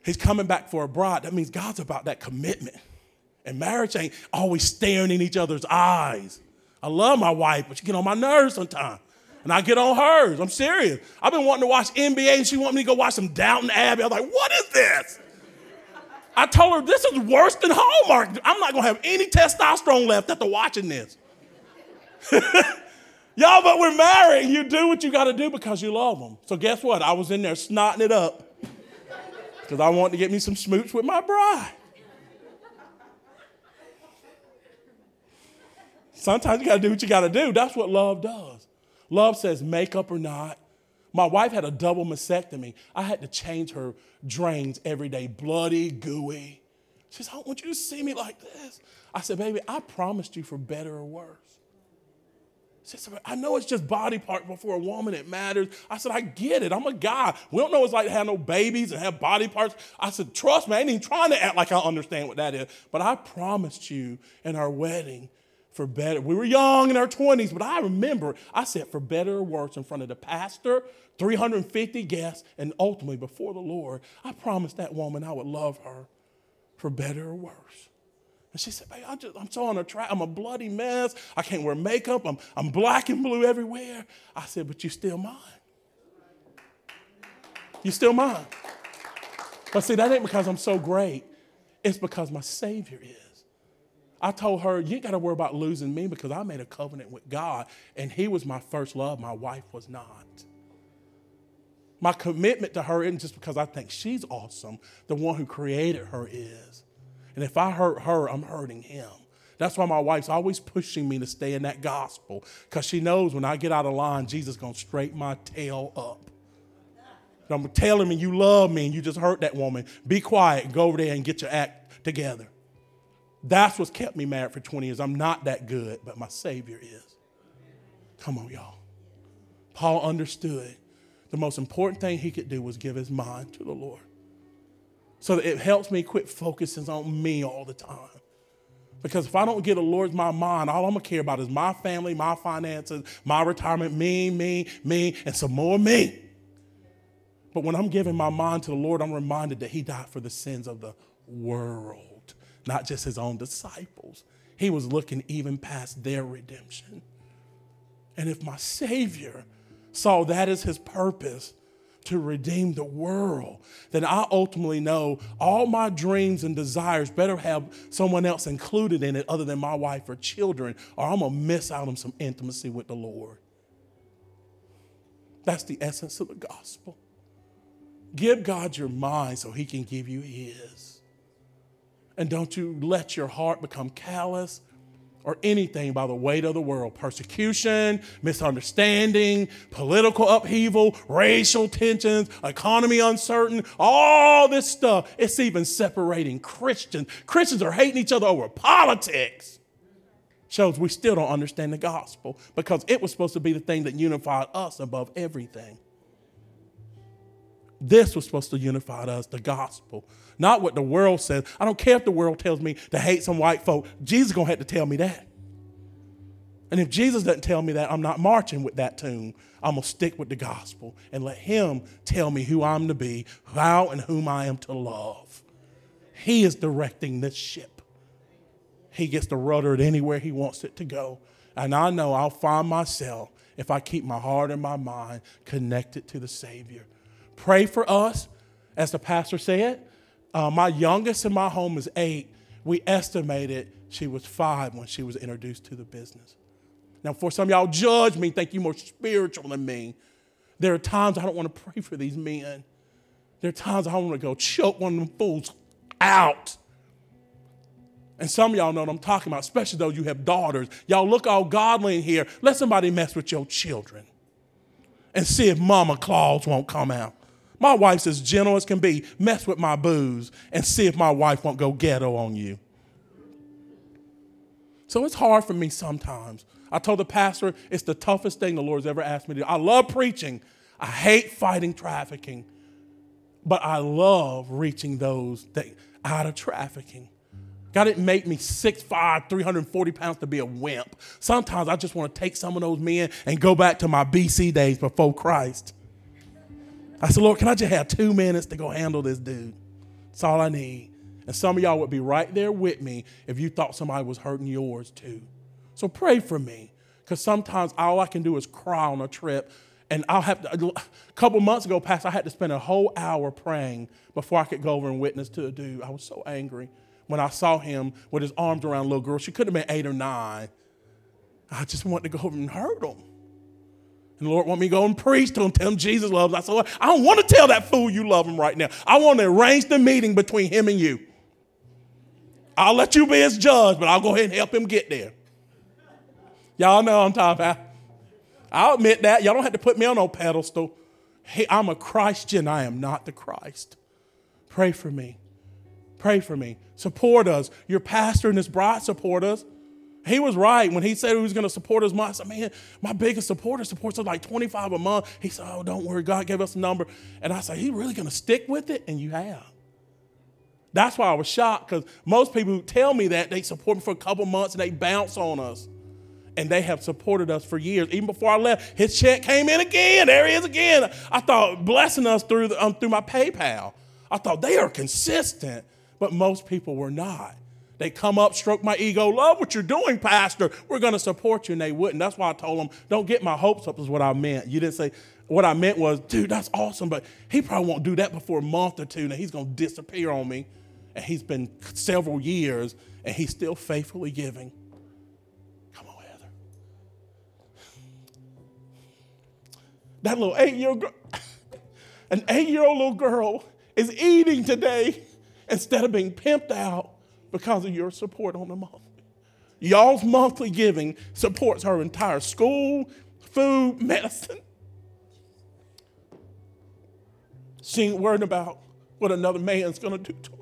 Speaker 2: He's coming back for a bride. That means God's about that commitment. And marriage ain't always staring in each other's eyes. I love my wife, but she get on my nerves sometimes. And I get on hers. I'm serious. I've been wanting to watch NBA and she want me to go watch some Downton Abbey. I was like, what is this? I told her this is worse than Hallmark. I'm not gonna have any testosterone left after watching this. *laughs* Y'all, but we're married. You do what you gotta do because you love them. So guess what? I was in there snotting it up because I wanted to get me some smooch with my bride. Sometimes you got to do what you got to do. That's what love does. Love says, make up or not. My wife had a double mastectomy. I had to change her drains every day, bloody, gooey. She says, I don't want you to see me like this. I said, baby, I promised you for better or worse. She said, I know it's just body part, but for a woman it matters. I said, I get it. I'm a guy. We don't know what it's like to have no babies and have body parts. I said, trust me, I ain't even trying to act like I understand what that is. But I promised you in our wedding for better. We were young in our 20s, but I remember I said for better or worse in front of the pastor, 350 guests, and ultimately before the Lord. I promised that woman I would love her for better or worse. And she said, Babe, I just, I'm so on a track. I'm a bloody mess. I can't wear makeup. I'm, I'm black and blue everywhere. I said, But you're still mine. You're still mine. But see, that ain't because I'm so great. It's because my Savior is. I told her, You ain't got to worry about losing me because I made a covenant with God, and He was my first love. My wife was not. My commitment to her isn't just because I think she's awesome, the one who created her is. And if I hurt her, I'm hurting him. That's why my wife's always pushing me to stay in that gospel because she knows when I get out of line, Jesus is going to straighten my tail up. And I'm telling me you love me and you just hurt that woman. Be quiet go over there and get your act together. That's what's kept me married for 20 years. I'm not that good, but my Savior is. Come on, y'all. Paul understood the most important thing he could do was give his mind to the Lord so that it helps me quit focusing on me all the time. Because if I don't get the Lord's my mind, all I'm gonna care about is my family, my finances, my retirement, me, me, me, and some more me. But when I'm giving my mind to the Lord, I'm reminded that He died for the sins of the world, not just His own disciples. He was looking even past their redemption. And if my Savior saw that as His purpose, to redeem the world, then I ultimately know all my dreams and desires better have someone else included in it other than my wife or children, or I'm gonna miss out on some intimacy with the Lord. That's the essence of the gospel. Give God your mind so he can give you his. And don't you let your heart become callous or anything by the weight of the world persecution, misunderstanding, political upheaval, racial tensions, economy uncertain, all this stuff. It's even separating Christians. Christians are hating each other over politics. Shows we still don't understand the gospel because it was supposed to be the thing that unified us above everything. This was supposed to unify us, the gospel, not what the world says. I don't care if the world tells me to hate some white folk. Jesus is going to have to tell me that. And if Jesus doesn't tell me that, I'm not marching with that tune. I'm going to stick with the gospel and let Him tell me who I'm to be, how and whom I am to love. He is directing this ship. He gets to rudder it anywhere He wants it to go. And I know I'll find myself if I keep my heart and my mind connected to the Savior. Pray for us, as the pastor said. Uh, my youngest in my home is eight. We estimated she was five when she was introduced to the business. Now, for some y'all judge me, think you're more spiritual than me. There are times I don't want to pray for these men. There are times I want to go choke one of them fools out. And some y'all know what I'm talking about, especially those you have daughters. Y'all look all godly in here. Let somebody mess with your children and see if mama claws won't come out. My wife's as gentle as can be. Mess with my booze and see if my wife won't go ghetto on you. So it's hard for me sometimes. I told the pastor it's the toughest thing the Lord's ever asked me to do. I love preaching. I hate fighting trafficking. But I love reaching those that out of trafficking. God didn't make me 6'5, 340 pounds to be a wimp. Sometimes I just want to take some of those men and go back to my BC days before Christ. I said, Lord, can I just have two minutes to go handle this dude? That's all I need. And some of y'all would be right there with me if you thought somebody was hurting yours too. So pray for me, because sometimes all I can do is cry on a trip. And I'll have to, a couple months ago, Pastor, I had to spend a whole hour praying before I could go over and witness to a dude. I was so angry when I saw him with his arms around a little girl. She could have been eight or nine. I just wanted to go over and hurt him. And the Lord want me to go and preach to him, tell him Jesus loves. I said, Lord, I don't want to tell that fool you love him right now. I want to arrange the meeting between him and you. I'll let you be his judge, but I'll go ahead and help him get there. Y'all know I'm talking about. I'll admit that. Y'all don't have to put me on no pedestal. Hey, I'm a Christian. I am not the Christ. Pray for me. Pray for me. Support us. Your pastor and his bride support us. He was right when he said he was going to support us. I said, man, my biggest supporter supports us like 25 a month. He said, oh, don't worry. God gave us a number. And I said, he really going to stick with it? And you have. That's why I was shocked because most people who tell me that, they support me for a couple months and they bounce on us. And they have supported us for years. Even before I left, his check came in again. There he is again. I thought blessing us through, the, um, through my PayPal. I thought they are consistent but most people were not. They come up, stroke my ego, love what you're doing, Pastor. We're going to support you. And they wouldn't. That's why I told them, don't get my hopes up, is what I meant. You didn't say, what I meant was, dude, that's awesome, but he probably won't do that before a month or two. Now he's going to disappear on me. And he's been several years, and he's still faithfully giving. Come on, Heather. That little eight year old girl, an eight year old little girl is eating today instead of being pimped out because of your support on the monthly. Y'all's monthly giving supports her entire school, food, *laughs* medicine. She ain't worried about what another man's gonna do to her.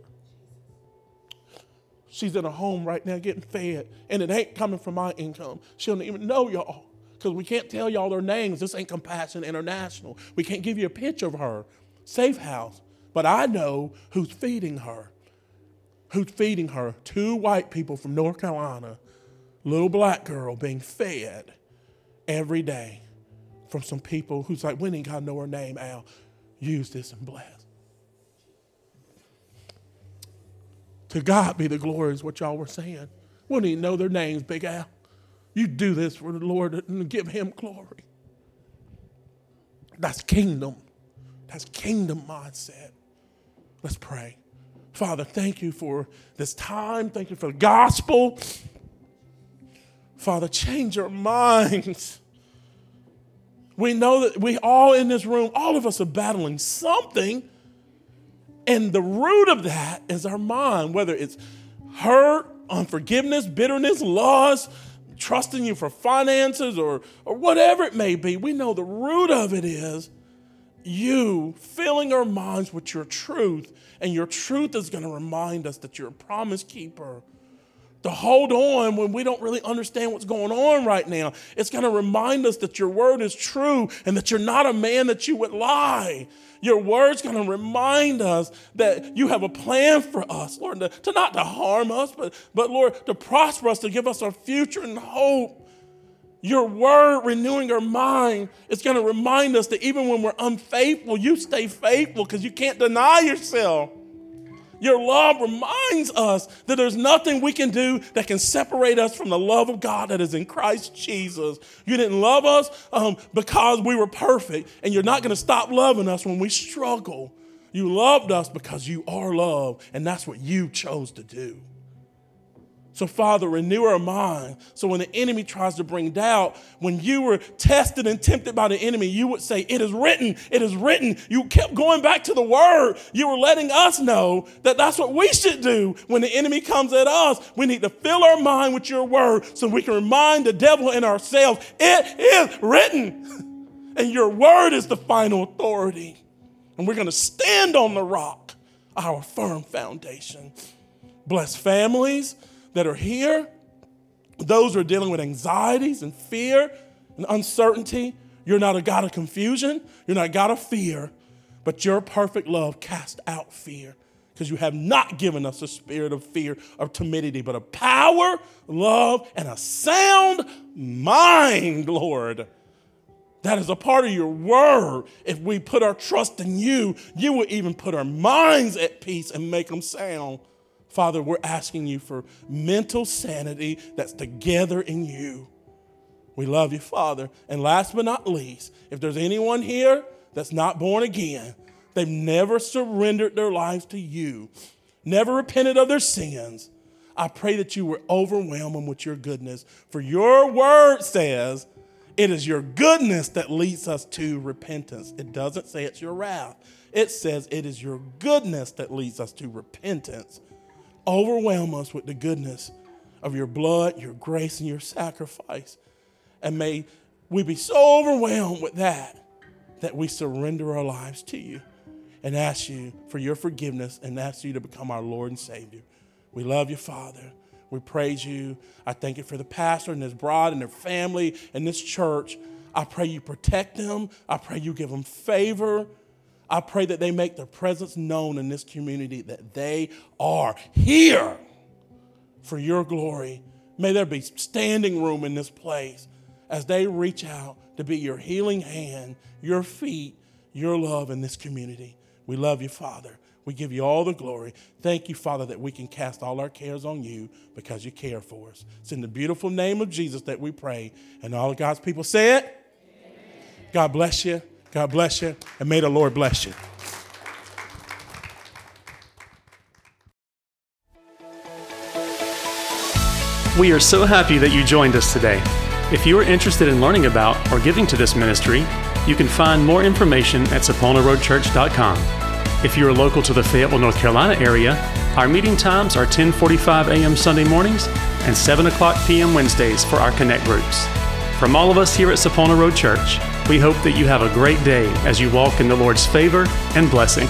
Speaker 2: She's in a home right now getting fed, and it ain't coming from my income. She don't even know y'all because we can't tell y'all their names. This ain't Compassion International. We can't give you a picture of her. Safe house. But I know who's feeding her. Who's feeding her? Two white people from North Carolina, little black girl being fed every day from some people who's like, we ain't got to know her name, Al. Use this and bless. To God be the glory, is what y'all were saying. We don't even know their names, Big Al. You do this for the Lord and give him glory. That's kingdom. That's kingdom mindset. Let's pray. Father, thank you for this time. Thank you for the gospel. Father, change our minds. We know that we all in this room, all of us are battling something. And the root of that is our mind, whether it's hurt, unforgiveness, bitterness, loss, trusting you for finances, or, or whatever it may be. We know the root of it is you filling our minds with your truth, and your truth is going to remind us that you're a promise keeper, to hold on when we don't really understand what's going on right now. It's going to remind us that your word is true and that you're not a man that you would lie. Your word's going to remind us that you have a plan for us, Lord, to, to not to harm us, but, but Lord, to prosper us, to give us our future and hope. Your word renewing our mind is going to remind us that even when we're unfaithful, you stay faithful because you can't deny yourself. Your love reminds us that there's nothing we can do that can separate us from the love of God that is in Christ Jesus. You didn't love us um, because we were perfect, and you're not going to stop loving us when we struggle. You loved us because you are love, and that's what you chose to do. So, Father, renew our mind. So, when the enemy tries to bring doubt, when you were tested and tempted by the enemy, you would say, It is written, it is written. You kept going back to the word. You were letting us know that that's what we should do when the enemy comes at us. We need to fill our mind with your word so we can remind the devil and ourselves, It is written. *laughs* And your word is the final authority. And we're going to stand on the rock, our firm foundation. Bless families that are here, those who are dealing with anxieties and fear and uncertainty. You're not a God of confusion, you're not a God of fear, but your perfect love casts out fear because you have not given us a spirit of fear or timidity, but a power, love, and a sound mind, Lord. That is a part of your word. If we put our trust in you, you will even put our minds at peace and make them sound. Father, we're asking you for mental sanity that's together in you. We love you, Father. And last but not least, if there's anyone here that's not born again, they've never surrendered their lives to you, never repented of their sins, I pray that you will overwhelm them with your goodness. For your word says, it is your goodness that leads us to repentance. It doesn't say it's your wrath. It says it is your goodness that leads us to repentance. Overwhelm us with the goodness of your blood, your grace, and your sacrifice. And may we be so overwhelmed with that that we surrender our lives to you and ask you for your forgiveness and ask you to become our Lord and Savior. We love you, Father. We praise you. I thank you for the pastor and his bride and their family and this church. I pray you protect them. I pray you give them favor. I pray that they make their presence known in this community, that they are here for your glory. May there be standing room in this place as they reach out to be your healing hand, your feet, your love in this community. We love you, Father. We give you all the glory. Thank you, Father, that we can cast all our cares on you because you care for us. It's in the beautiful name of Jesus that we pray. And all of God's people say it. Amen. God bless you. God bless you, and may the Lord bless you.
Speaker 1: We are so happy that you joined us today. If you are interested in learning about or giving to this ministry, you can find more information at saponaroadchurch.com. If you are local to the Fayetteville, North Carolina area, our meeting times are 10:45 a.m. Sunday mornings and 7 o'clock p.m. Wednesdays for our connect groups. From all of us here at Sapona Road Church, we hope that you have a great day as you walk in the Lord's favor and blessing.